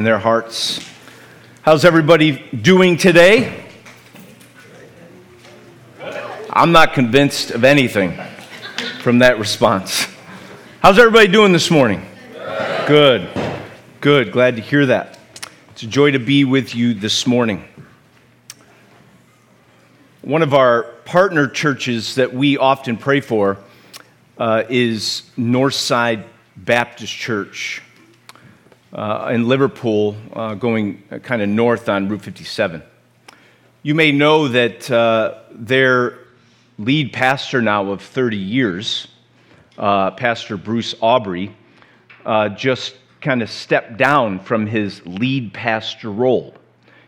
in their hearts. How's everybody doing today? I'm not convinced of anything from that response. How's everybody doing this morning? Good. Good. Glad to hear that. It's a joy to be with you this morning. One of our partner churches that we often pray for uh, is Northside Baptist Church in Liverpool, uh, going kind of north on Route 57. You may know that uh, their lead pastor now of 30 years, uh, Pastor Bruce Aubrey, uh, just kind of stepped down from his lead pastor role.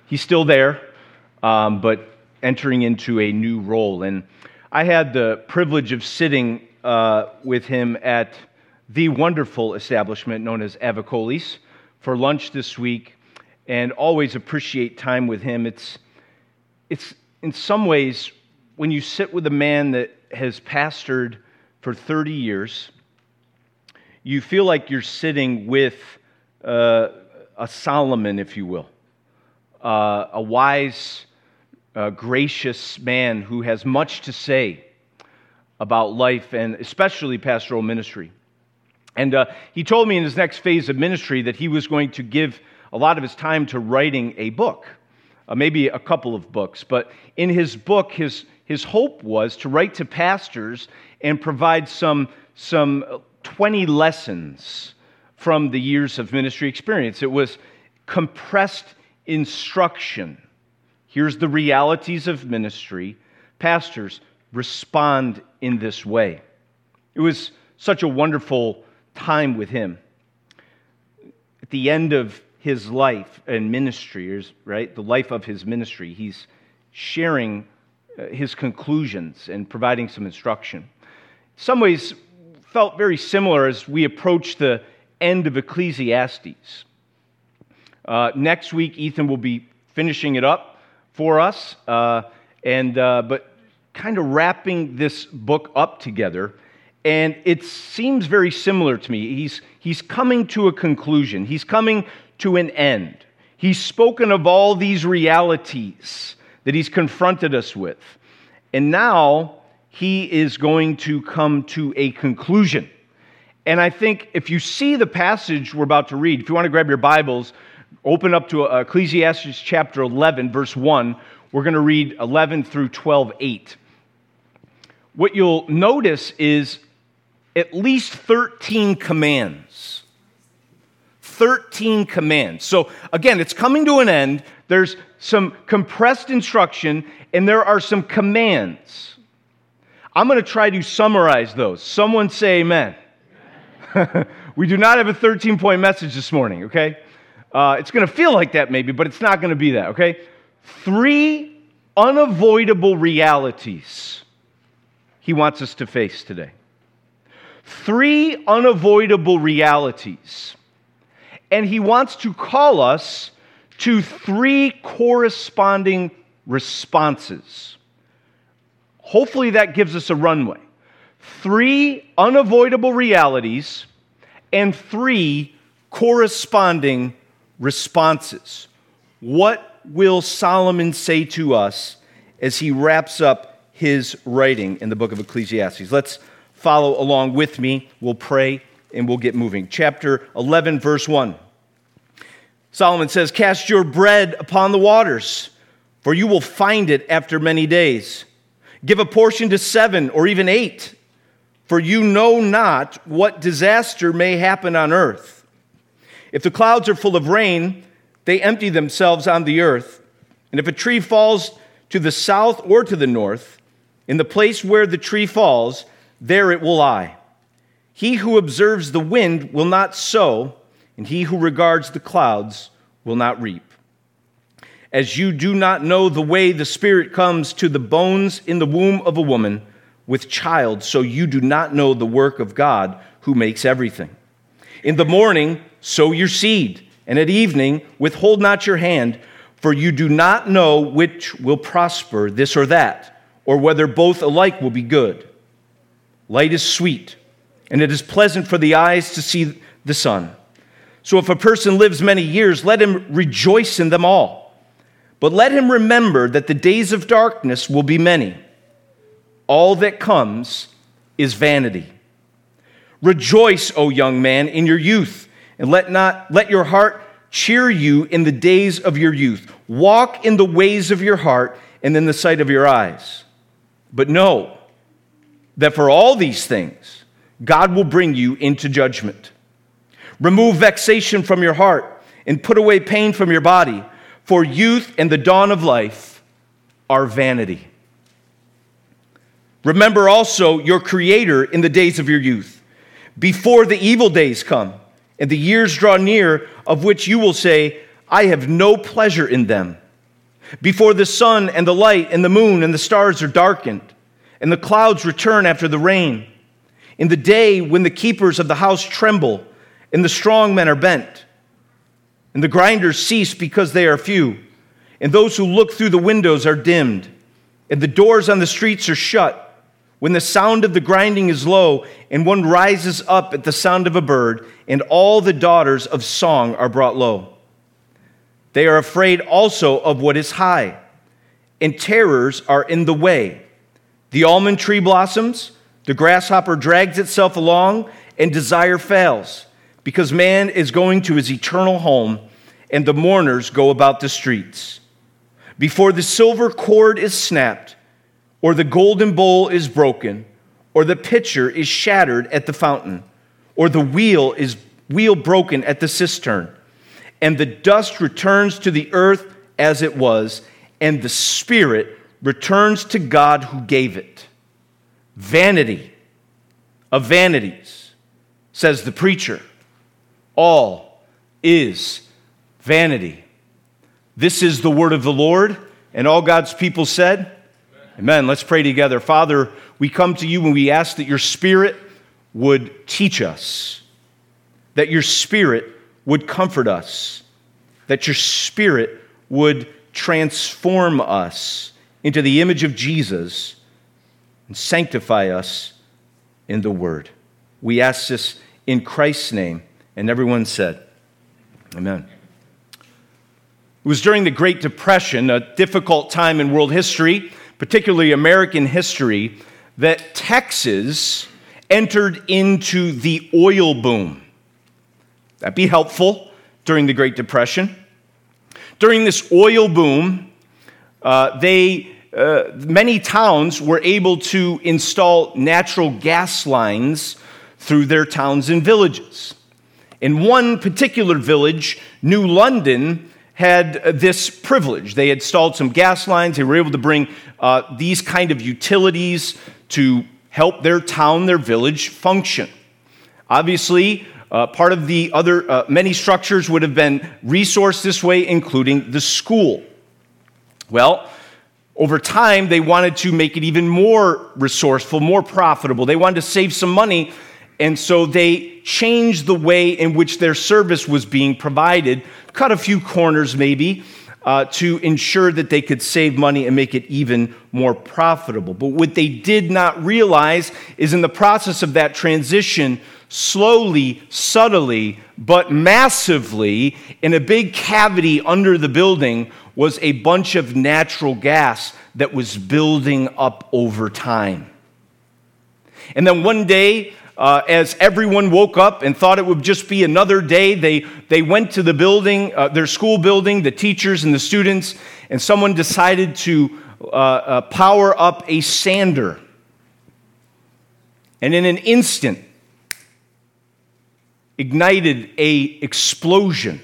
He's still there, um, but entering into a new role. And I had the privilege of sitting uh, with him at the wonderful establishment known as Avicoli's for lunch this week and always appreciate time with him. It's, it's in some ways, when you sit with a man that has pastored for 30 years, you feel like you're sitting with uh, a Solomon, if you will, uh, a wise, uh, gracious man who has much to say about life and especially pastoral ministry. And uh, he told me in his next phase of ministry that he was going to give a lot of his time to writing a book, uh, maybe a couple of books. But in his book, his, his hope was to write to pastors and provide some, some 20 lessons from the years of ministry experience. It was compressed instruction. Here's the realities of ministry. Pastors, respond in this way. It was such a wonderful time with him. At the end of his life and ministry, right, the life of his ministry, he's sharing uh, his conclusions and providing some instruction. In some ways, felt very similar as we approach the end of Ecclesiastes. Uh, next week, Ethan will be finishing it up for us, uh, and uh, but kind of wrapping this book up together and it seems very similar to me. He's, he's coming to a conclusion, he's coming to an end. He's spoken of all these realities that he's confronted us with. And now he is going to come to a conclusion. And I think if you see the passage we're about to read, if you want to grab your Bibles, open up to uh, Ecclesiastes chapter 11, verse 1. We're going to read 11 through 12, 8. What you'll notice is at least 13 commands. 13 commands. So again, it's coming to an end. There's some compressed instruction, and there are some commands. I'm going to try to summarize those. Someone say amen. we do not have a 13 point message this morning, okay? Uh, it's going to feel like that maybe, but it's not going to be that, okay? Three unavoidable realities he wants us to face today three unavoidable realities. And he wants to call us to three corresponding responses. Hopefully, that gives us a runway. Three unavoidable realities and three corresponding responses. What will Solomon say to us as he wraps up his writing in the book of Ecclesiastes? Let's follow along with me. We'll pray and we'll get moving. Chapter 11, verse 1. Solomon says, Cast your bread upon the waters, for you will find it after many days. Give a portion to seven or even eight, for you know not what disaster may happen on earth. If the clouds are full of rain, they empty themselves on the earth. And if a tree falls to the south or to the north, in the place where the tree falls, there it will lie. He who observes the wind will not sow, and he who regards the clouds will not reap. As you do not know the way the Spirit comes to the bones in the womb of a woman with child, so you do not know the work of God who makes everything. In the morning, sow your seed, and at evening, withhold not your hand, for you do not know which will prosper, this or that, or whether both alike will be good. Light is sweet, and it is pleasant for the eyes to see the sun. So if a person lives many years, let him rejoice in them all. But let him remember that the days of darkness will be many. All that comes is vanity. Rejoice, O young man, in your youth, and let not let your heart cheer you in the days of your youth. Walk in the ways of your heart and in the sight of your eyes. But know that for all these things, God will bring you into judgment. Remove vexation from your heart and put away pain from your body, for youth and the dawn of life are vanity. Remember also your Creator in the days of your youth, before the evil days come and the years draw near, of which you will say, I have no pleasure in them. Before the sun and the light and the moon and the stars are darkened, and the clouds return after the rain, in the day when the keepers of the house tremble, and the strong men are bent, and the grinders cease because they are few, and those who look through the windows are dimmed, and the doors on the streets are shut. When the sound of the grinding is low, and one rises up at the sound of a bird, and all the daughters of song are brought low. They are afraid also of what is high, and terrors are in the way. The almond tree blossoms, the grasshopper drags itself along, and desire fails because man is going to his eternal home, and the mourners go about the streets. Before the silver cord is snapped, or the golden bowl is broken, or the pitcher is shattered at the fountain, or the wheel is wheel broken at the cistern, and the dust returns to the earth as it was, and the spirit returns to God who gave it. Vanity of vanities, says the preacher all is vanity. This is the word of the Lord, and all God's people said, Amen. Amen. Let's pray together. Father, we come to you and we ask that your Spirit would teach us, that your Spirit would comfort us, that your Spirit would transform us into the image of Jesus and sanctify us in the Word. We ask this in Christ's name. And everyone said, Amen. It was during the Great Depression, a difficult time in world history, particularly American history, that Texas entered into the oil boom. That'd be helpful during the Great Depression. During this oil boom, uh, they, uh, many towns were able to install natural gas lines through their towns and villages. In one particular village, New London, had this privilege. They had installed some gas lines. They were able to bring uh, these kind of utilities to help their town, their village function. Obviously, uh, part of the other uh, many structures would have been resourced this way, including the school. Well, over time, they wanted to make it even more resourceful, more profitable. They wanted to save some money, and so they changed the way in which their service was being provided, cut a few corners maybe, uh, to ensure that they could save money and make it even more profitable. But what they did not realize is in the process of that transition, slowly, subtly, but massively, in a big cavity under the building, was a bunch of natural gas that was building up over time. And then one day, uh, as everyone woke up and thought it would just be another day, they, they went to the building, uh, their school building, the teachers and the students, and someone decided to uh, uh power up a sander. And in an instant, ignited a explosion.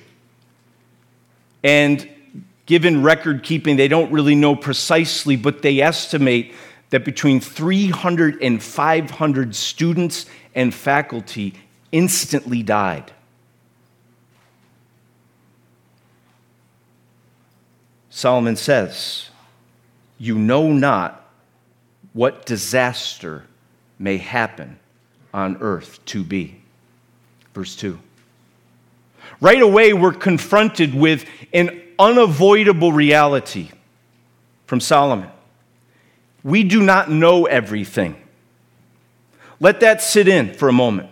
And given record keeping, they don't really know precisely, but they estimate that between 300 and 500 students and faculty instantly died. Solomon says, You know not what disaster may happen on earth to be. Verse 2. Right away, we're confronted with an unavoidable reality from Solomon. We do not know everything. Let that sit in for a moment.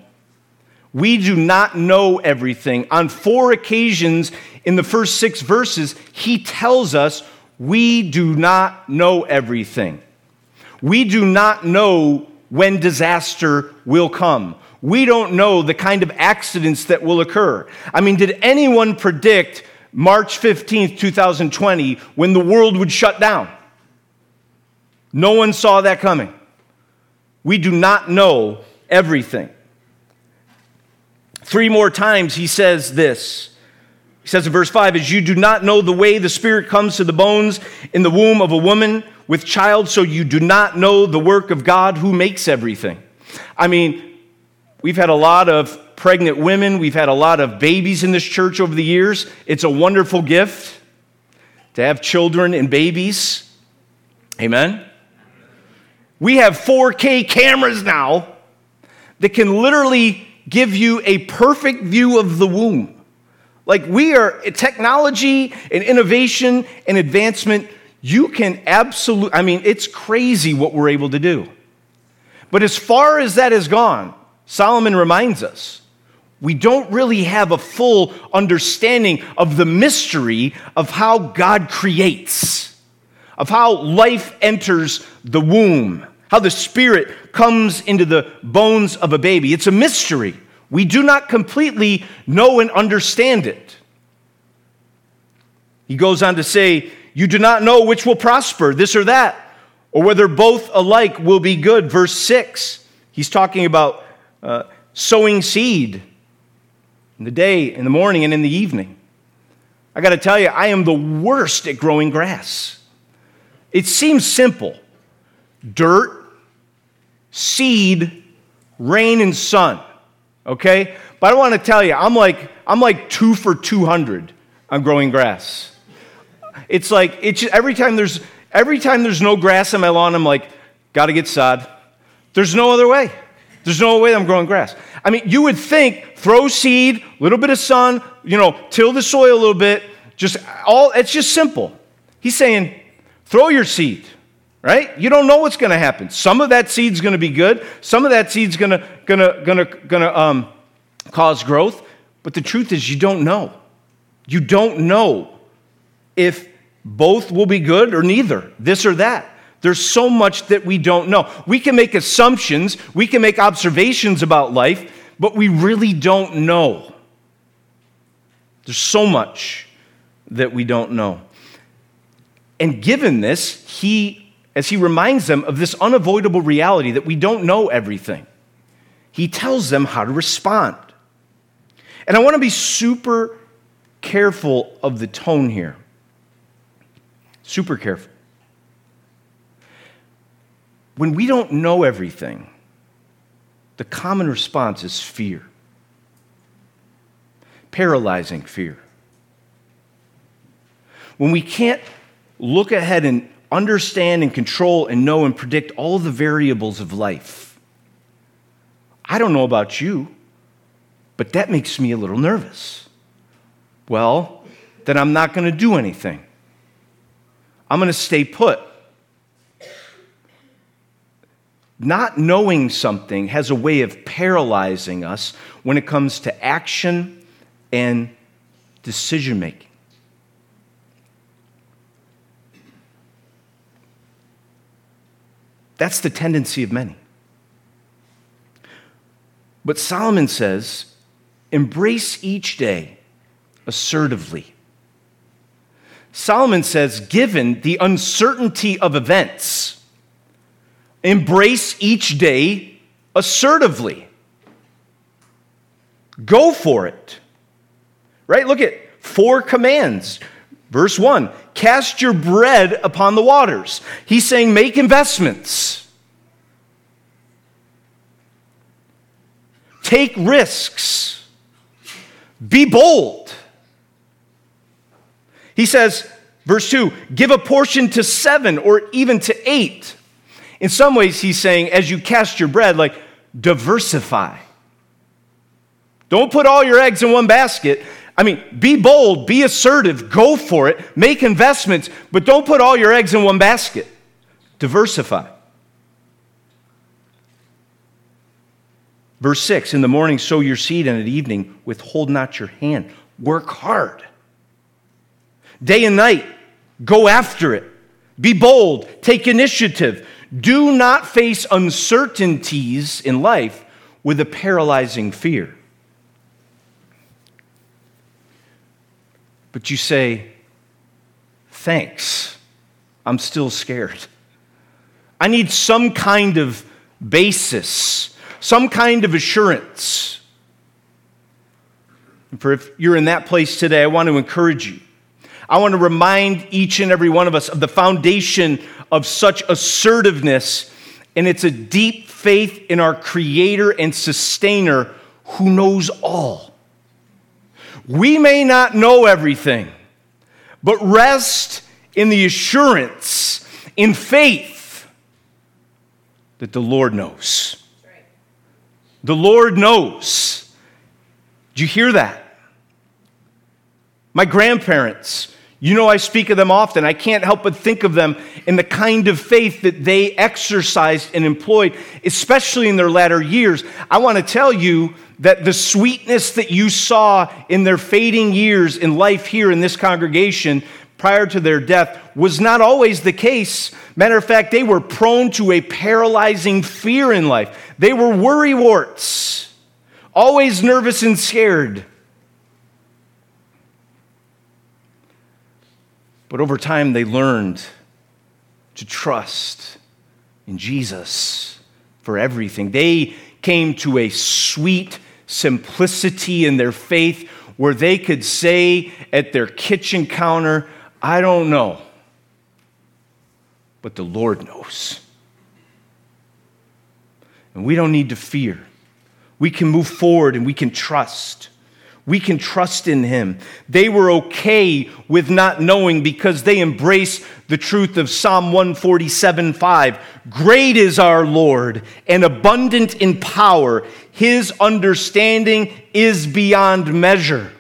We do not know everything. On four occasions in the first six verses, he tells us we do not know everything. We do not know when disaster will come. We don't know the kind of accidents that will occur. I mean, did anyone predict March 15th, 2020, when the world would shut down? No one saw that coming. We do not know everything. Three more times he says this. He says in verse 5 As you do not know the way the Spirit comes to the bones in the womb of a woman with child, so you do not know the work of God who makes everything. I mean, we've had a lot of pregnant women, we've had a lot of babies in this church over the years. It's a wonderful gift to have children and babies. Amen. We have 4K cameras now that can literally give you a perfect view of the womb. Like we are technology and innovation and advancement, you can absolutely, I mean, it's crazy what we're able to do. But as far as that has gone, Solomon reminds us, we don't really have a full understanding of the mystery of how God creates, of how life enters the womb how the Spirit comes into the bones of a baby. It's a mystery. We do not completely know and understand it. He goes on to say, You do not know which will prosper, this or that, or whether both alike will be good. Verse 6, he's talking about uh, sowing seed in the day, in the morning, and in the evening. I got to tell you, I am the worst at growing grass. It seems simple dirt, seed, rain, and sun. Okay? But I want to tell you, I'm like, I'm like two for 200 on growing grass. It's like, it's every time there's, every time there's no grass on my lawn, I'm like, gotta get sod. There's no other way. There's no way I'm growing grass. I mean, you would think throw seed, a little bit of sun, you know, till the soil a little bit, just all, it's just simple. He's saying, throw your seed right? You don't know what's going to happen. Some of that seed's going to be good. Some of that seed's going to going to going to going to um, cause growth. But the truth is, you don't know. You don't know if both will be good or neither, this or that. There's so much that we don't know. We can make assumptions, we can make observations about life, but we really don't know. There's so much that we don't know. And given this, he as he reminds them of this unavoidable reality that we don't know everything. He tells them how to respond. And I want to be super careful of the tone here. Super careful. When we don't know everything, the common response is fear, paralyzing fear. When we can't look ahead and understand and control and know and predict all the variables of life. I don't know about you, but that makes me a little nervous. Well, then I'm not going to do anything. I'm going to stay put. Not knowing something has a way of paralyzing us when it comes to action and decision making. That's the tendency of many. But Solomon says, embrace each day assertively. Solomon says, given the uncertainty of events, embrace each day assertively. Go for it. Right? Look at four commands. Verse 1 Cast your bread upon the waters. He's saying, Make investments. Take risks. Be bold. He says, verse 2 give a portion to seven or even to eight. In some ways, he's saying, as you cast your bread, like diversify. Don't put all your eggs in one basket. I mean, be bold, be assertive, go for it, make investments, but don't put all your eggs in one basket. Diversify. Verse 6 In the morning, sow your seed, and at evening, withhold not your hand. Work hard. Day and night, go after it. Be bold, take initiative. Do not face uncertainties in life with a paralyzing fear. But you say, Thanks, I'm still scared. I need some kind of basis, some kind of assurance. And for if you're in that place today, I want to encourage you. I want to remind each and every one of us of the foundation of such assertiveness, and it's a deep faith in our Creator and Sustainer who knows all. We may not know everything, but rest in the assurance, in faith that the Lord knows. The Lord knows. Did you hear that? My grandparents, you know, I speak of them often. I can't help but think of them in the kind of faith that they exercised and employed, especially in their latter years. I want to tell you that the sweetness that you saw in their fading years in life here in this congregation prior to their death was not always the case. Matter of fact, they were prone to a paralyzing fear in life. They were worrywarts, always nervous and scared. But over time, they learned to trust in Jesus for everything. They came to a sweet simplicity in their faith where they could say at their kitchen counter, I don't know, but the Lord knows. And we don't need to fear. We can move forward and we can trust. We can trust in him. They were okay with not knowing because they embrace the truth of Psalm 147 5. Great is our Lord and abundant in power. His understanding is beyond measure.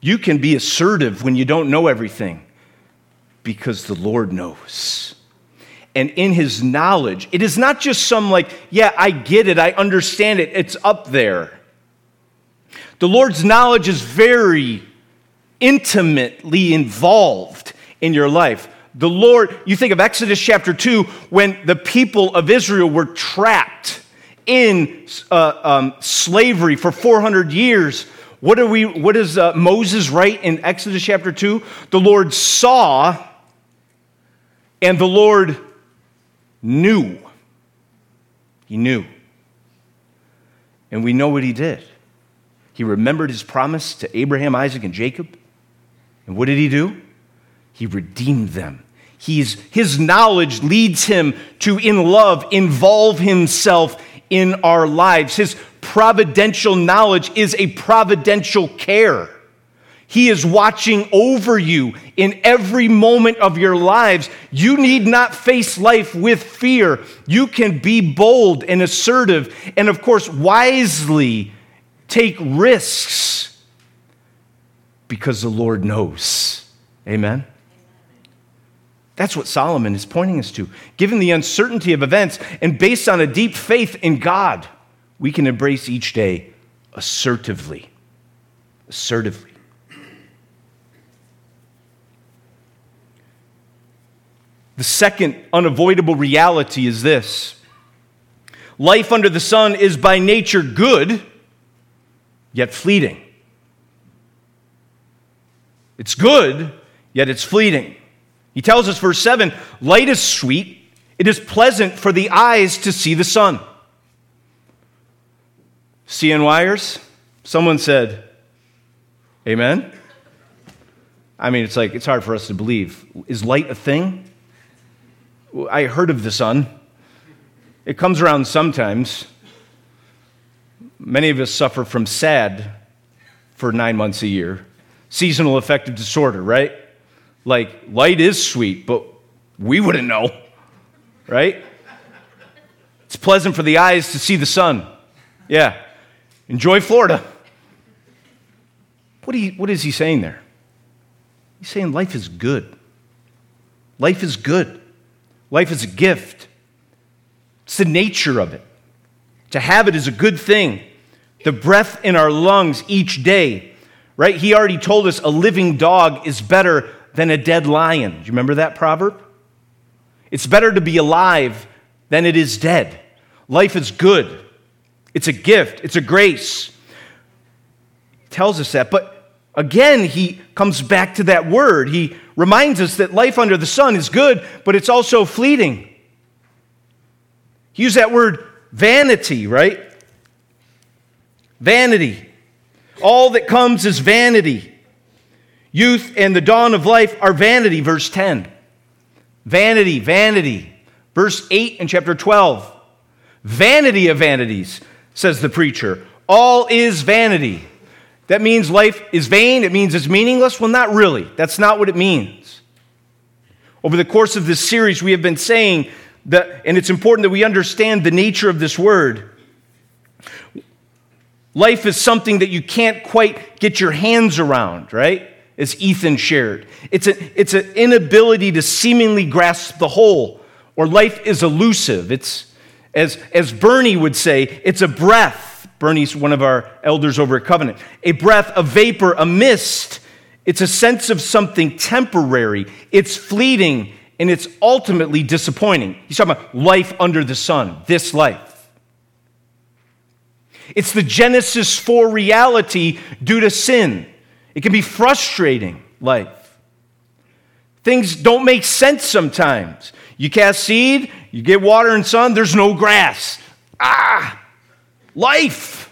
You can be assertive when you don't know everything because the Lord knows and in his knowledge. It is not just some, like, yeah, I get it, I understand it, it's up there. The Lord's knowledge is very intimately involved in your life. The Lord, you think of Exodus chapter 2, when the people of Israel were trapped in uh, um, slavery for 400 years. What, are we, what does uh, Moses write in Exodus chapter 2? The Lord saw and the Lord knew. He knew. And we know what he did. He remembered his promise to Abraham, Isaac, and Jacob. And what did he do? He redeemed them. He's, his knowledge leads him to, in love, involve himself in our lives. His providential knowledge is a providential care. He is watching over you in every moment of your lives. You need not face life with fear. You can be bold and assertive, and of course, wisely take risks because the Lord knows. Amen? That's what Solomon is pointing us to. Given the uncertainty of events and based on a deep faith in God, we can embrace each day assertively. Assertively. The second unavoidable reality is this life under the sun is by nature good, yet fleeting. It's good, yet it's fleeting. He tells us, verse 7 light is sweet, it is pleasant for the eyes to see the sun. CNYers, someone said, Amen. I mean, it's like, it's hard for us to believe. Is light a thing? I heard of the sun. It comes around sometimes. Many of us suffer from SAD for nine months a year. Seasonal affective disorder, right? Like, light is sweet, but we wouldn't know, right? It's pleasant for the eyes to see the sun. Yeah. Enjoy Florida. What, he, what is he saying there? He's saying life is good. Life is good. Life is a gift. It's the nature of it. To have it is a good thing. The breath in our lungs each day, right? He already told us a living dog is better than a dead lion. Do you remember that proverb? It's better to be alive than it is dead. Life is good. It's a gift, it's a grace. He tells us that. But again, he comes back to that word. He reminds us that life under the sun is good, but it's also fleeting. Use that word vanity, right? Vanity. All that comes is vanity. Youth and the dawn of life are vanity, verse 10. Vanity, vanity. Verse 8 in chapter 12. Vanity of vanities, says the preacher. All is vanity. That means life is vain. It means it's meaningless. Well, not really. That's not what it means. Over the course of this series, we have been saying that, and it's important that we understand the nature of this word. Life is something that you can't quite get your hands around, right? As Ethan shared. It's, a, it's an inability to seemingly grasp the whole, or life is elusive. It's, as, as Bernie would say, it's a breath Bernie's one of our elders over at Covenant. A breath, a vapor, a mist. It's a sense of something temporary. It's fleeting and it's ultimately disappointing. He's talking about life under the sun, this life. It's the Genesis 4 reality due to sin. It can be frustrating, life. Things don't make sense sometimes. You cast seed, you get water and sun, there's no grass. Ah! Life.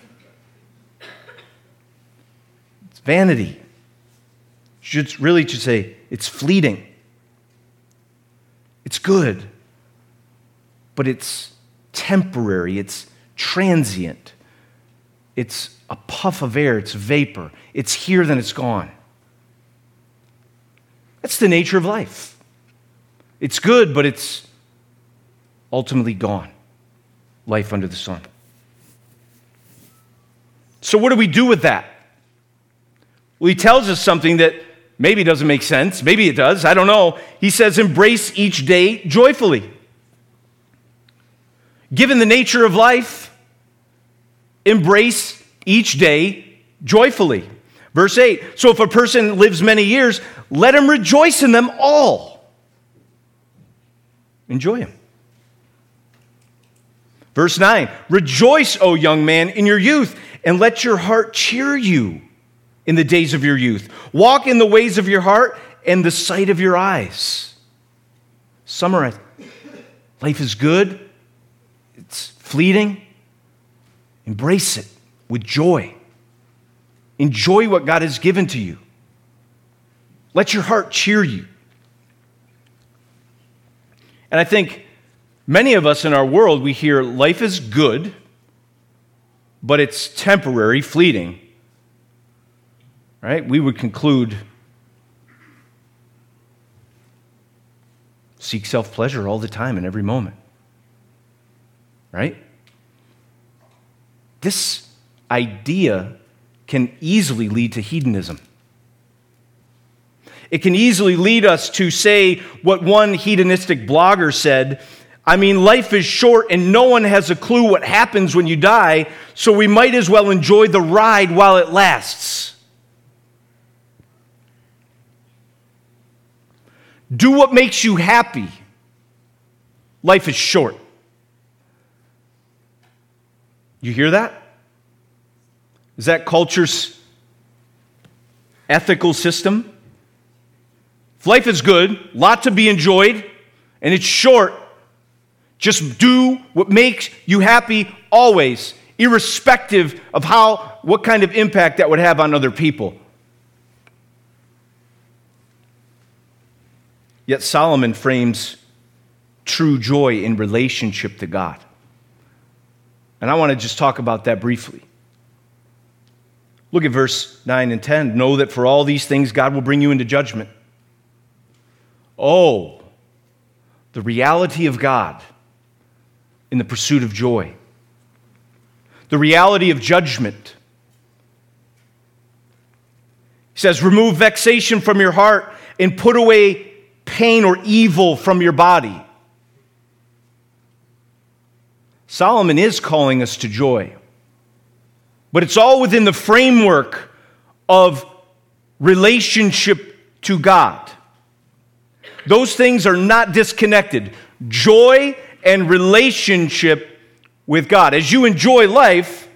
It's vanity. Should really just say it's fleeting. It's good, but it's temporary, it's transient. It's a puff of air, it's vapor. It's here, then it's gone. That's the nature of life. It's good, but it's ultimately gone. Life under the sun. So, what do we do with that? Well, he tells us something that maybe doesn't make sense. Maybe it does. I don't know. He says, embrace each day joyfully. Given the nature of life, embrace each day joyfully. Verse 8 So if a person lives many years, let him rejoice in them all. Enjoy him. Verse 9 Rejoice, O young man, in your youth and let your heart cheer you in the days of your youth. Walk in the ways of your heart and the sight of your eyes. Summarize life is good, it's fleeting. Embrace it with joy. Enjoy what God has given to you. Let your heart cheer you. And I think many of us in our world, we hear life is good but it's temporary, fleeting, right? We would conclude seek self pleasure all the time in every moment, right? This idea can easily lead to hedonism. It can easily lead us to say what one hedonistic blogger said I mean, life is short and no one has a clue what happens when you die, so we might as well enjoy the ride while it lasts. Do what makes you happy. Life is short. You hear that? Is that culture's ethical system? If life is good, lot to be enjoyed, and it's short, just do what makes you happy always, irrespective of how, what kind of impact that would have on other people. Yet Solomon frames true joy in relationship to God. And I want to just talk about that briefly. Look at verse 9 and 10. Know that for all these things God will bring you into judgment. Oh, the reality of God in the pursuit of joy. The reality of judgment. He says, Remove vexation from your heart and put away pain or evil from your body. Solomon is calling us to joy. But it's all within the framework of relationship to God. Those things are not disconnected. Joy and relationship with God. As you enjoy life,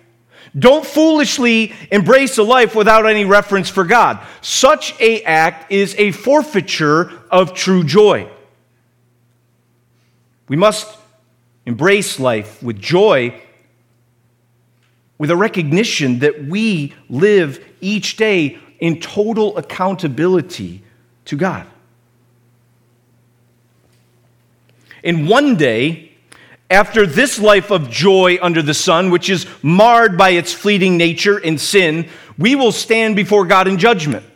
don't foolishly embrace a life without any reference for God. Such a act is a forfeiture of true joy. We must embrace life with joy with a recognition that we live each day in total accountability to God. And one day, after this life of joy under the sun, which is marred by its fleeting nature and sin, we will stand before God in judgment.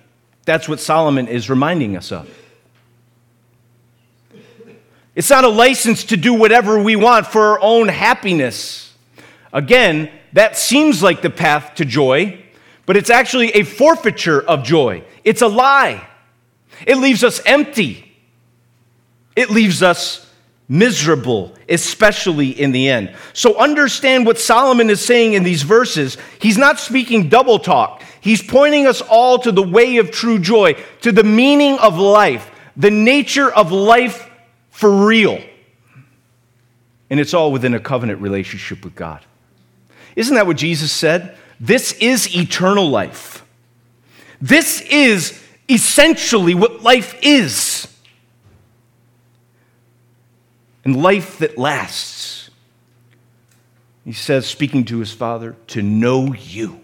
That's what Solomon is reminding us of. It's not a license to do whatever we want for our own happiness. Again, that seems like the path to joy, but it's actually a forfeiture of joy. It's a lie. It leaves us empty. It leaves us miserable, especially in the end. So understand what Solomon is saying in these verses. He's not speaking double talk, he's pointing us all to the way of true joy, to the meaning of life, the nature of life for real. And it's all within a covenant relationship with God. Isn't that what Jesus said? This is eternal life. This is essentially what life is. And life that lasts. He says, speaking to his Father, to know you,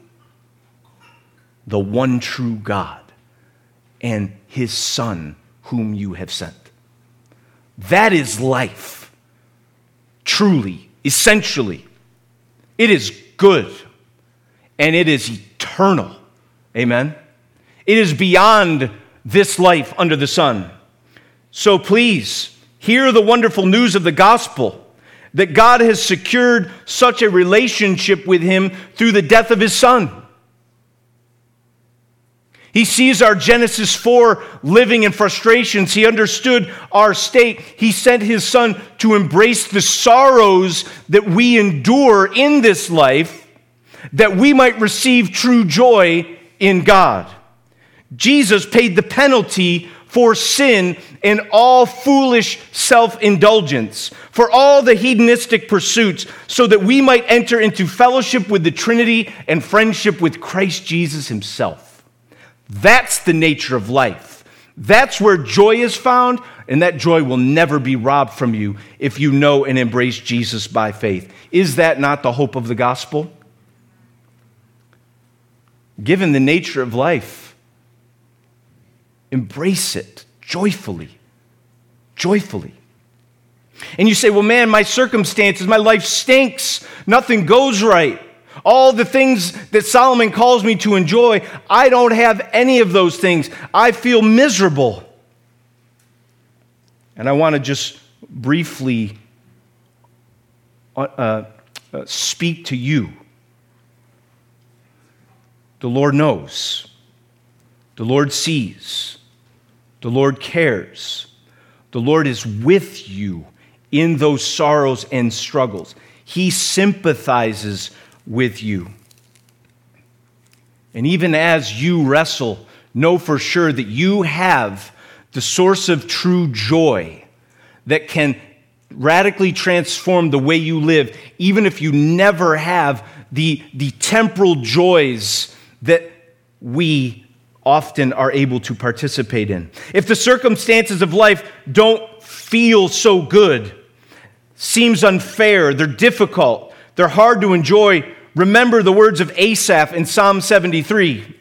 the one true God, and his Son, whom you have sent. That is life, truly, essentially. It is good and it is eternal. Amen. It is beyond this life under the sun. So please, hear the wonderful news of the gospel that God has secured such a relationship with him through the death of his son. He sees our Genesis 4 living in frustrations. He understood our state. He sent his son to embrace the sorrows that we endure in this life that we might receive true joy in God. Jesus paid the penalty for sin and all foolish self indulgence, for all the hedonistic pursuits, so that we might enter into fellowship with the Trinity and friendship with Christ Jesus himself. That's the nature of life. That's where joy is found, and that joy will never be robbed from you if you know and embrace Jesus by faith. Is that not the hope of the gospel? Given the nature of life, embrace it joyfully. Joyfully. And you say, well, man, my circumstances, my life stinks. Nothing goes right all the things that Solomon calls me to enjoy, I don't have any of those things. I feel miserable. And I want to just briefly uh, uh, speak to you. The Lord knows, the Lord sees, the Lord cares, the Lord is with you in those sorrows and struggles. He sympathizes with you. And even as you wrestle, know for sure that you have the source of true joy that can radically transform the way you live, even if you never have the, the temporal joys that we often are able to participate in. If the circumstances of life don't feel so good, seems unfair, they're difficult, they're hard to enjoy, Remember the words of Asaph in Psalm 73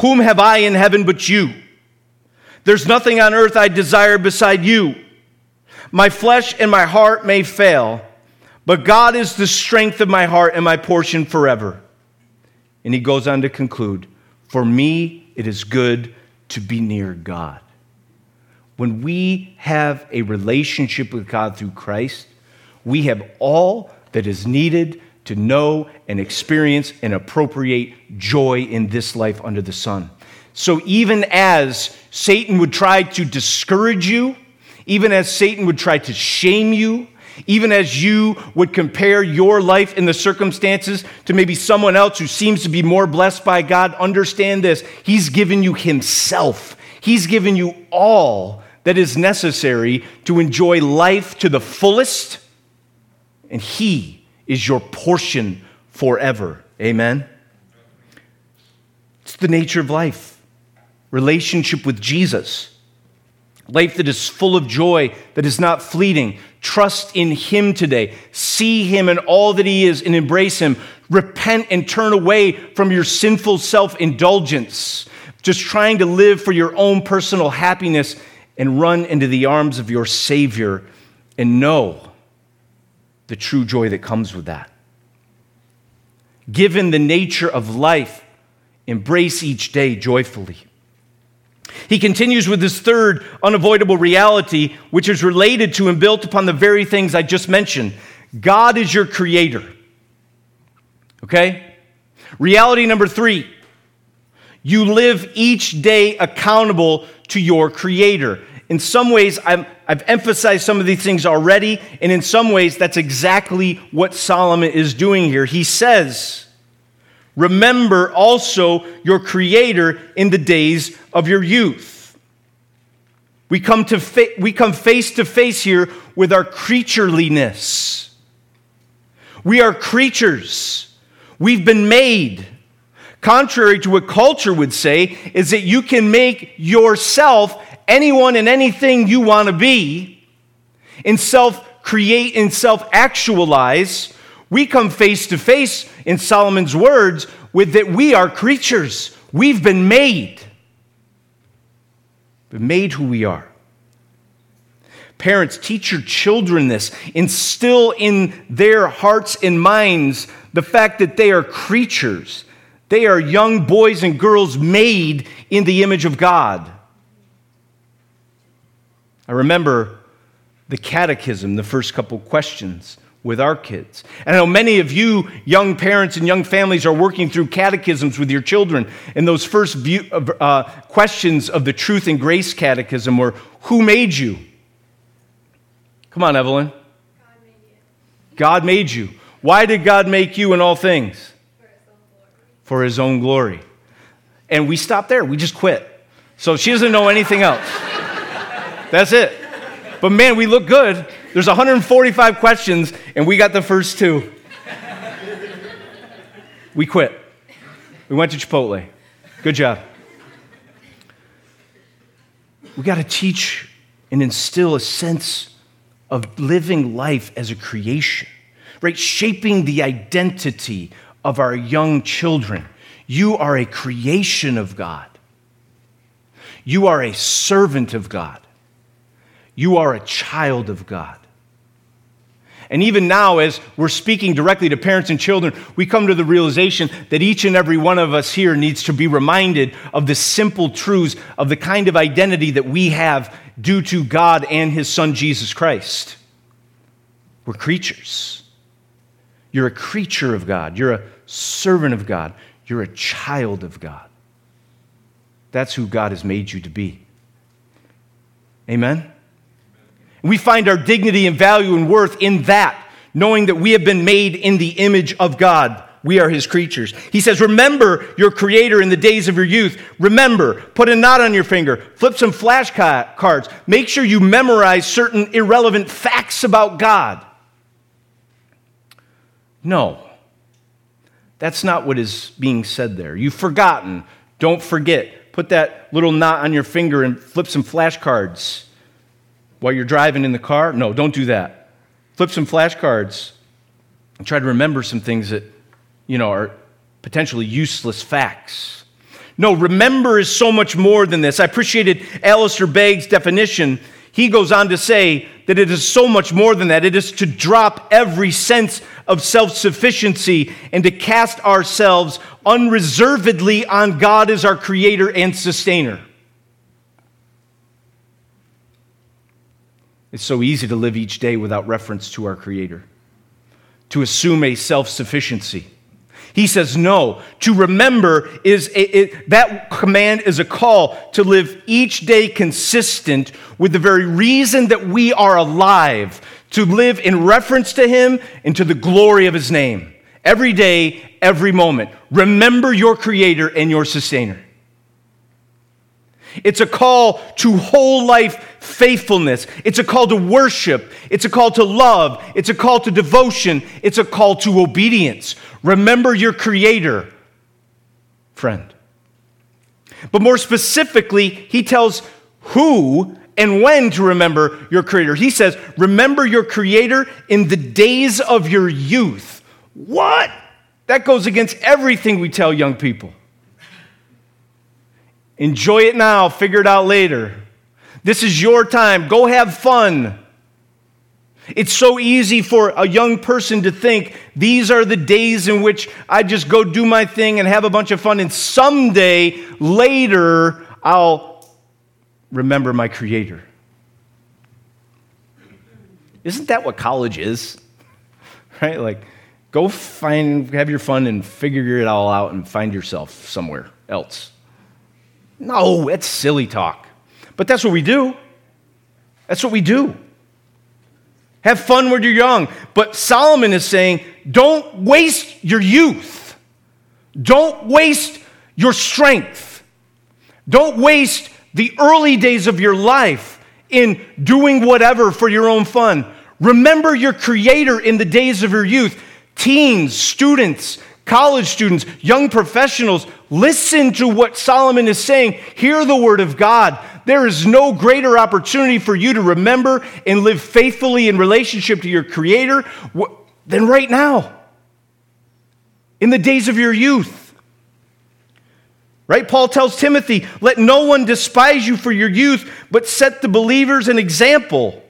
Whom have I in heaven but you? There's nothing on earth I desire beside you. My flesh and my heart may fail, but God is the strength of my heart and my portion forever. And he goes on to conclude For me, it is good to be near God. When we have a relationship with God through Christ, we have all that is needed to know and experience and appropriate joy in this life under the sun. So, even as Satan would try to discourage you, even as Satan would try to shame you, Even as you would compare your life and the circumstances to maybe someone else who seems to be more blessed by God, understand this. He's given you Himself, He's given you all that is necessary to enjoy life to the fullest, and He is your portion forever. Amen? It's the nature of life, relationship with Jesus. Life that is full of joy, that is not fleeting. Trust in Him today. See Him and all that He is and embrace Him. Repent and turn away from your sinful self indulgence, just trying to live for your own personal happiness, and run into the arms of your Savior and know the true joy that comes with that. Given the nature of life, embrace each day joyfully. He continues with this third unavoidable reality, which is related to and built upon the very things I just mentioned. God is your creator. Okay? Reality number three you live each day accountable to your creator. In some ways, i have emphasized some of these things already, and in some ways, that's exactly what Solomon is doing here. He says, Remember also your Creator in the days of your youth. We come, to fa- we come face to face here with our creatureliness. We are creatures. We've been made. Contrary to what culture would say, is that you can make yourself anyone and anything you want to be, and self create and self actualize we come face to face in Solomon's words with that we are creatures. We've been made. Been made who we are. Parents, teach your children this. Instill in their hearts and minds the fact that they are creatures. They are young boys and girls made in the image of God. I remember the catechism, the first couple questions with our kids. And I know many of you, young parents and young families, are working through catechisms with your children. And those first view, uh, questions of the Truth and Grace Catechism were Who made you? Come on, Evelyn. God made you. God made you. Why did God make you in all things? For his own glory. And we stopped there. We just quit. So she doesn't know anything else. That's it. But man, we look good. There's 145 questions, and we got the first two. We quit. We went to Chipotle. Good job. We got to teach and instill a sense of living life as a creation, right? Shaping the identity of our young children. You are a creation of God, you are a servant of God, you are a child of God. And even now, as we're speaking directly to parents and children, we come to the realization that each and every one of us here needs to be reminded of the simple truths of the kind of identity that we have due to God and His Son, Jesus Christ. We're creatures. You're a creature of God, you're a servant of God, you're a child of God. That's who God has made you to be. Amen? We find our dignity and value and worth in that, knowing that we have been made in the image of God. We are his creatures. He says, Remember your creator in the days of your youth. Remember, put a knot on your finger, flip some flashcards, make sure you memorize certain irrelevant facts about God. No, that's not what is being said there. You've forgotten. Don't forget. Put that little knot on your finger and flip some flashcards while you're driving in the car? No, don't do that. Flip some flashcards and try to remember some things that, you know, are potentially useless facts. No, remember is so much more than this. I appreciated Alistair Begg's definition. He goes on to say that it is so much more than that. It is to drop every sense of self sufficiency and to cast ourselves unreservedly on God as our creator and sustainer. It's so easy to live each day without reference to our Creator, to assume a self sufficiency. He says, no. To remember is a, it, that command is a call to live each day consistent with the very reason that we are alive, to live in reference to Him and to the glory of His name. Every day, every moment. Remember your Creator and your Sustainer. It's a call to whole life faithfulness. It's a call to worship. It's a call to love. It's a call to devotion. It's a call to obedience. Remember your Creator, friend. But more specifically, he tells who and when to remember your Creator. He says, Remember your Creator in the days of your youth. What? That goes against everything we tell young people. Enjoy it now, figure it out later. This is your time. Go have fun. It's so easy for a young person to think these are the days in which I just go do my thing and have a bunch of fun, and someday later I'll remember my Creator. Isn't that what college is? Right? Like, go find, have your fun and figure it all out and find yourself somewhere else. No, that's silly talk. But that's what we do. That's what we do. Have fun when you're young. But Solomon is saying, don't waste your youth. Don't waste your strength. Don't waste the early days of your life in doing whatever for your own fun. Remember your Creator in the days of your youth. Teens, students, college students, young professionals, listen to what Solomon is saying. Hear the word of God. There is no greater opportunity for you to remember and live faithfully in relationship to your Creator than right now, in the days of your youth. Right? Paul tells Timothy, let no one despise you for your youth, but set the believers an example.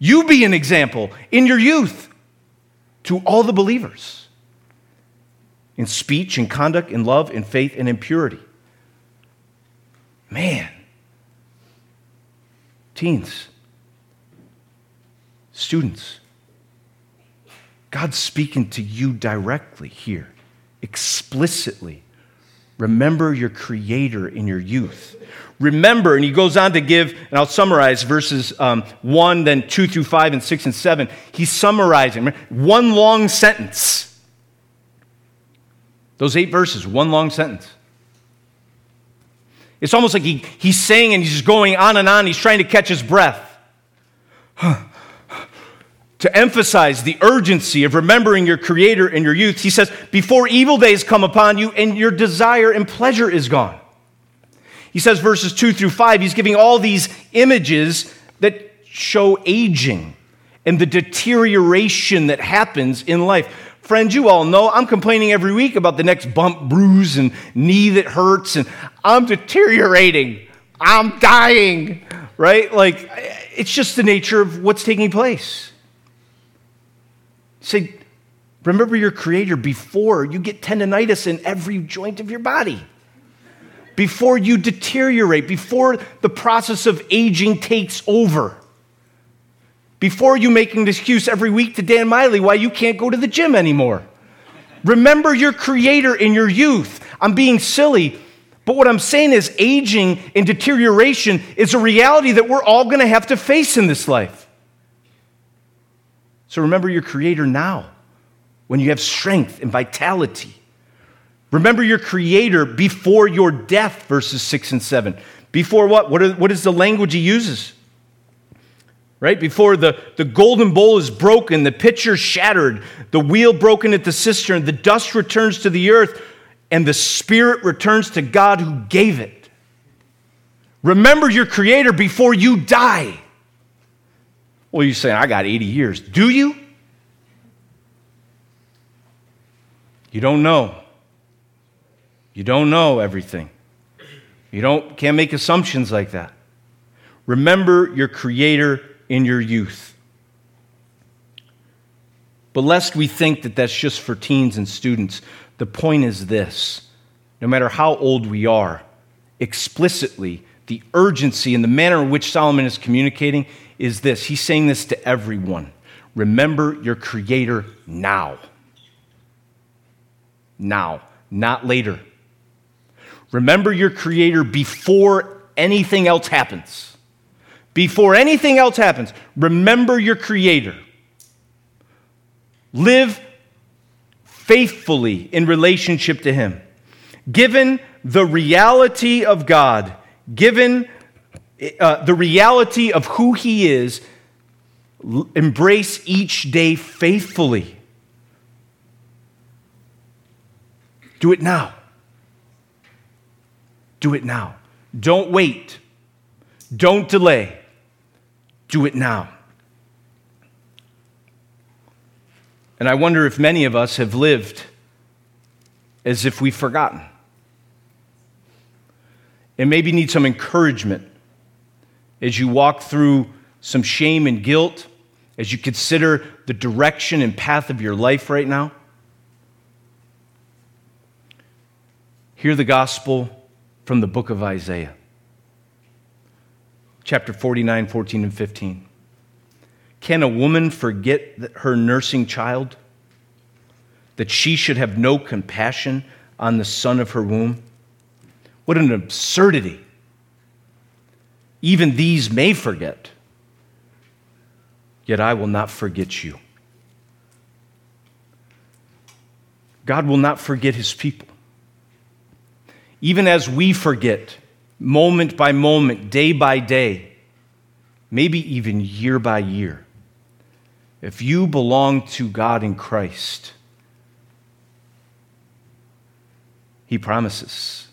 You be an example in your youth to all the believers in speech and conduct, in love, in faith, and in purity. Man, teens, students, God's speaking to you directly here, explicitly. Remember your Creator in your youth. Remember, and he goes on to give, and I'll summarize verses um, 1, then 2 through 5, and 6 and 7. He's summarizing one long sentence those eight verses, one long sentence. It's almost like he, he's saying and he's just going on and on. He's trying to catch his breath. to emphasize the urgency of remembering your Creator in your youth, he says, Before evil days come upon you and your desire and pleasure is gone. He says, verses 2 through 5, he's giving all these images that show aging and the deterioration that happens in life. Friends, you all know I'm complaining every week about the next bump, bruise, and knee that hurts, and I'm deteriorating. I'm dying, right? Like, it's just the nature of what's taking place. Say, remember your Creator before you get tendonitis in every joint of your body, before you deteriorate, before the process of aging takes over before you making an excuse every week to Dan Miley why you can't go to the gym anymore. Remember your creator in your youth. I'm being silly, but what I'm saying is aging and deterioration is a reality that we're all going to have to face in this life. So remember your creator now when you have strength and vitality. Remember your creator before your death, verses 6 and 7. Before what? What, are, what is the language he uses? Right? Before the, the golden bowl is broken, the pitcher shattered, the wheel broken at the cistern, the dust returns to the earth, and the spirit returns to God who gave it. Remember your Creator before you die. Well, you're saying, I got 80 years. Do you? You don't know. You don't know everything. You don't, can't make assumptions like that. Remember your Creator in your youth. But lest we think that that's just for teens and students, the point is this no matter how old we are, explicitly, the urgency and the manner in which Solomon is communicating is this. He's saying this to everyone. Remember your Creator now. Now, not later. Remember your Creator before anything else happens. Before anything else happens, remember your Creator. Live faithfully in relationship to Him. Given the reality of God, given uh, the reality of who He is, embrace each day faithfully. Do it now. Do it now. Don't wait. Don't delay. Do it now. And I wonder if many of us have lived as if we've forgotten. And maybe need some encouragement as you walk through some shame and guilt, as you consider the direction and path of your life right now. Hear the gospel from the book of Isaiah, chapter 49, 14, and 15. Can a woman forget her nursing child? That she should have no compassion on the son of her womb? What an absurdity. Even these may forget, yet I will not forget you. God will not forget his people. Even as we forget, moment by moment, day by day, maybe even year by year, if you belong to God in Christ, He promises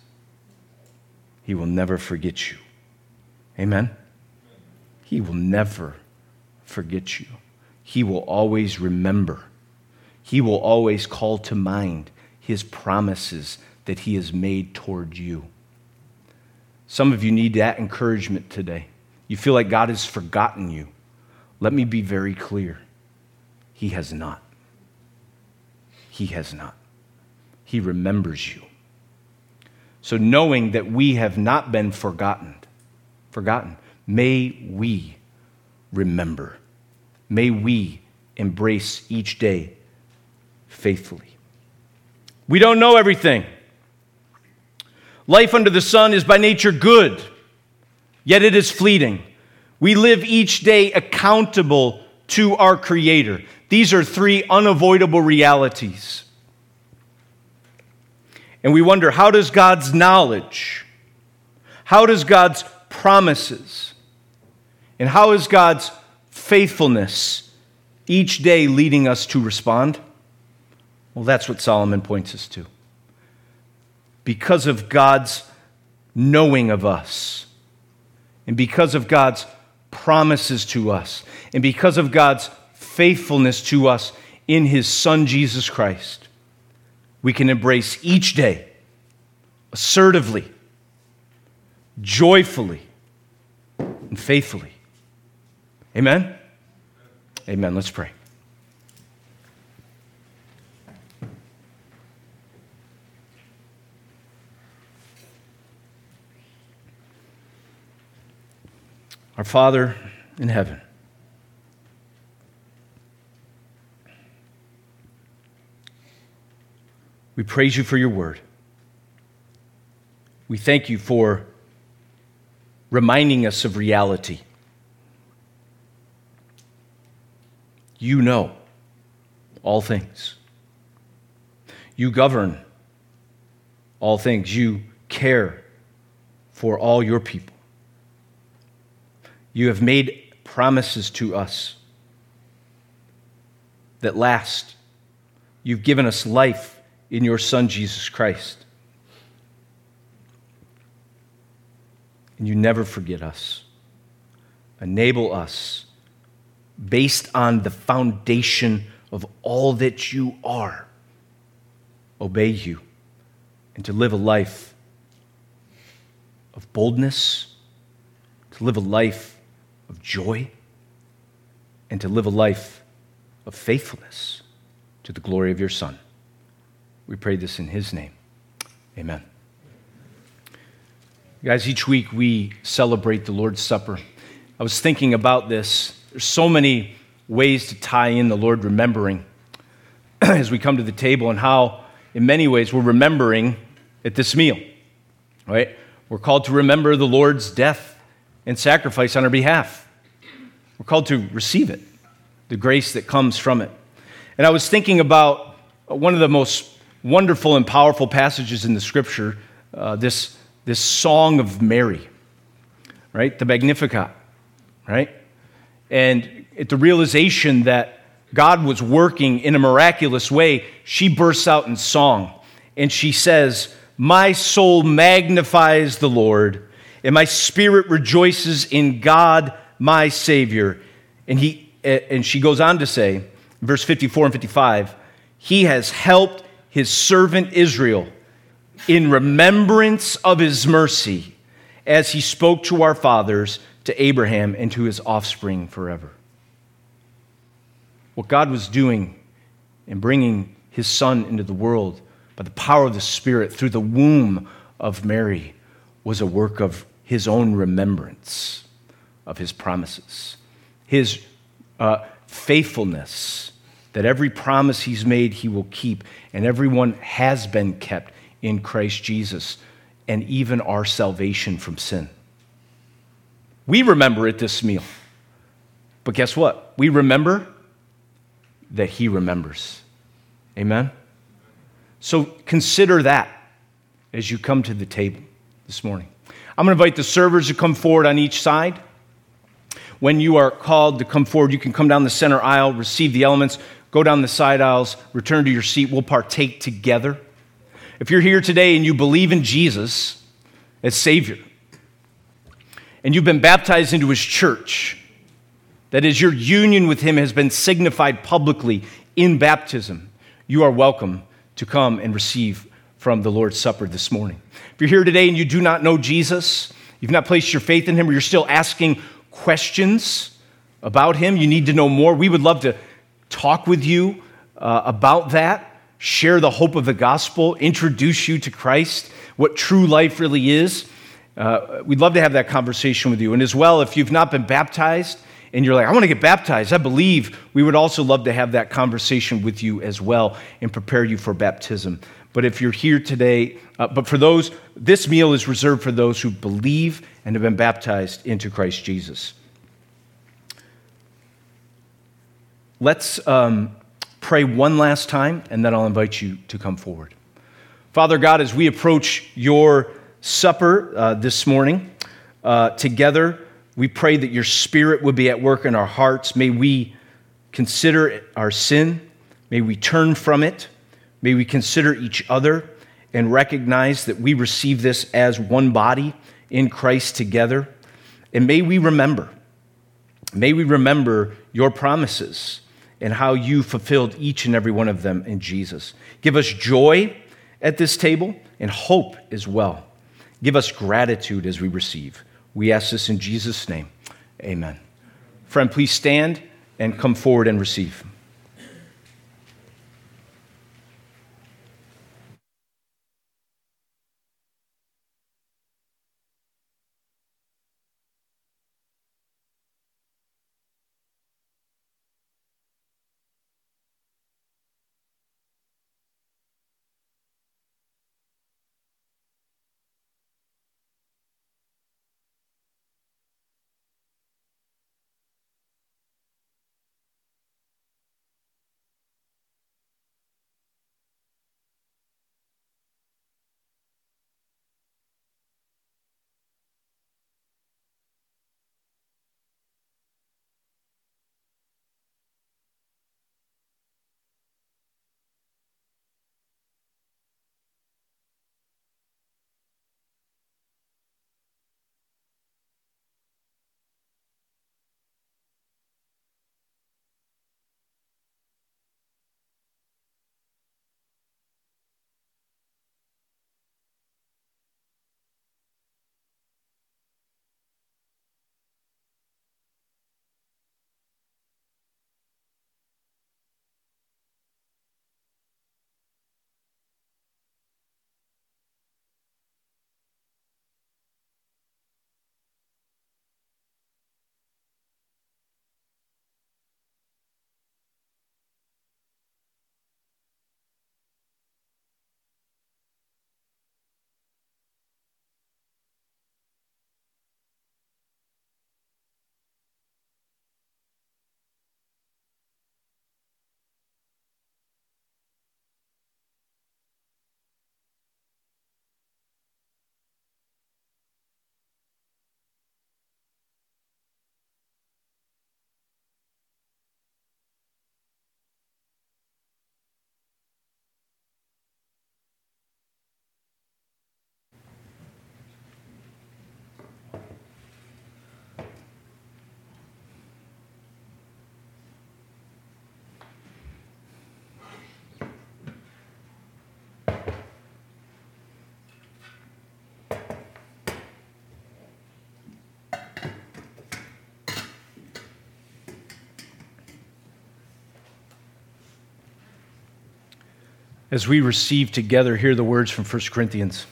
He will never forget you. Amen? He will never forget you. He will always remember. He will always call to mind His promises that He has made toward you. Some of you need that encouragement today. You feel like God has forgotten you. Let me be very clear. He has not. He has not. He remembers you. So, knowing that we have not been forgotten, forgotten, may we remember. May we embrace each day faithfully. We don't know everything. Life under the sun is by nature good, yet it is fleeting. We live each day accountable to our Creator. These are three unavoidable realities. And we wonder how does God's knowledge, how does God's promises, and how is God's faithfulness each day leading us to respond? Well, that's what Solomon points us to. Because of God's knowing of us, and because of God's promises to us, and because of God's faithfulness to us in His Son, Jesus Christ, we can embrace each day assertively, joyfully, and faithfully. Amen? Amen. Let's pray. Our Father in heaven, We praise you for your word. We thank you for reminding us of reality. You know all things. You govern all things. You care for all your people. You have made promises to us that last. You've given us life in your Son, Jesus Christ. And you never forget us. Enable us, based on the foundation of all that you are, obey you and to live a life of boldness, to live a life of joy, and to live a life of faithfulness to the glory of your Son. We pray this in His name. Amen. Guys, each week we celebrate the Lord's Supper. I was thinking about this. There's so many ways to tie in the Lord remembering as we come to the table, and how, in many ways, we're remembering at this meal, right? We're called to remember the Lord's death and sacrifice on our behalf. We're called to receive it, the grace that comes from it. And I was thinking about one of the most wonderful and powerful passages in the scripture, uh, this, this song of Mary, right? The Magnificat, right? And at the realization that God was working in a miraculous way, she bursts out in song and she says, My soul magnifies the Lord, and my spirit rejoices in God, my Savior. And, he, eh, and she goes on to say, verse 54 and 55, He has helped his servant Israel in remembrance of his mercy as he spoke to our fathers, to Abraham, and to his offspring forever. What God was doing in bringing his son into the world by the power of the Spirit through the womb of Mary was a work of his own remembrance of his promises, his uh, faithfulness that every promise he's made, he will keep, and everyone has been kept in Christ Jesus, and even our salvation from sin. We remember at this meal. But guess what? We remember that he remembers. Amen? So consider that as you come to the table this morning. I'm going to invite the servers to come forward on each side. When you are called to come forward, you can come down the center aisle, receive the elements go down the side aisles, return to your seat. We'll partake together. If you're here today and you believe in Jesus as Savior, and you've been baptized into His church, that is, your union with Him has been signified publicly in baptism, you are welcome to come and receive from the Lord's Supper this morning. If you're here today and you do not know Jesus, you've not placed your faith in Him, or you're still asking questions about Him, you need to know more, we would love to talk with you uh, about that, share the hope of the gospel, introduce you to Christ, what true life really is. Uh, we'd love to have that conversation with you. And as well, if you've not been baptized and you're like, I want to get baptized, I believe, we would also love to have that conversation with you as well and prepare you for baptism. But if you're here today, uh, but for those, this meal is reserved for those who believe and have been baptized into Christ Jesus. Let's um, pray one last time, and then I'll invite you to come forward. Father God, as we approach your supper uh, this morning uh, together, we pray that your spirit would be at work in our hearts. May we consider our sin. May we turn from it. May we consider each other and recognize that we receive this as one body in Christ together. And may we remember, may we remember your promises and how you fulfilled each and every one of them in Jesus. Give us joy at this table and hope as well. Give us gratitude as we receive. We ask this in Jesus' name. Amen. Friend, please stand and come forward and receive. As we receive together, hear the words from 1 Corinthians.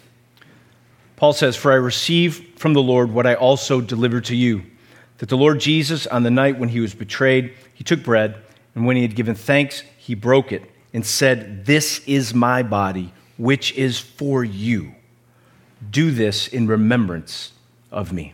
Paul says, For I received from the Lord what I also delivered to you, that the Lord Jesus, on the night when he was betrayed, he took bread, and when he had given thanks, he broke it and said, This is my body, which is for you. Do this in remembrance of me.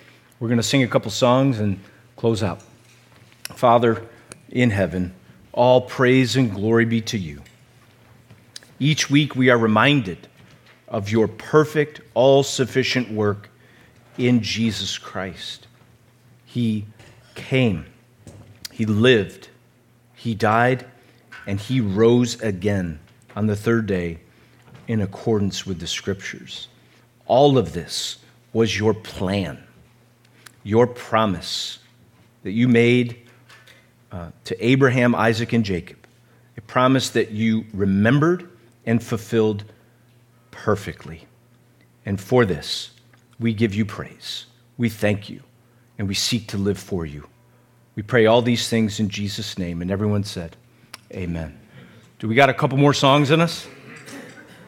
We're going to sing a couple songs and close out. Father in heaven, all praise and glory be to you. Each week we are reminded of your perfect, all sufficient work in Jesus Christ. He came, He lived, He died, and He rose again on the third day in accordance with the Scriptures. All of this was your plan your promise that you made uh, to Abraham, Isaac, and Jacob, a promise that you remembered and fulfilled perfectly. And for this, we give you praise. We thank you, and we seek to live for you. We pray all these things in Jesus' name. And everyone said, Amen. Do we got a couple more songs in us?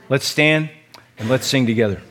Let's stand and let's sing together.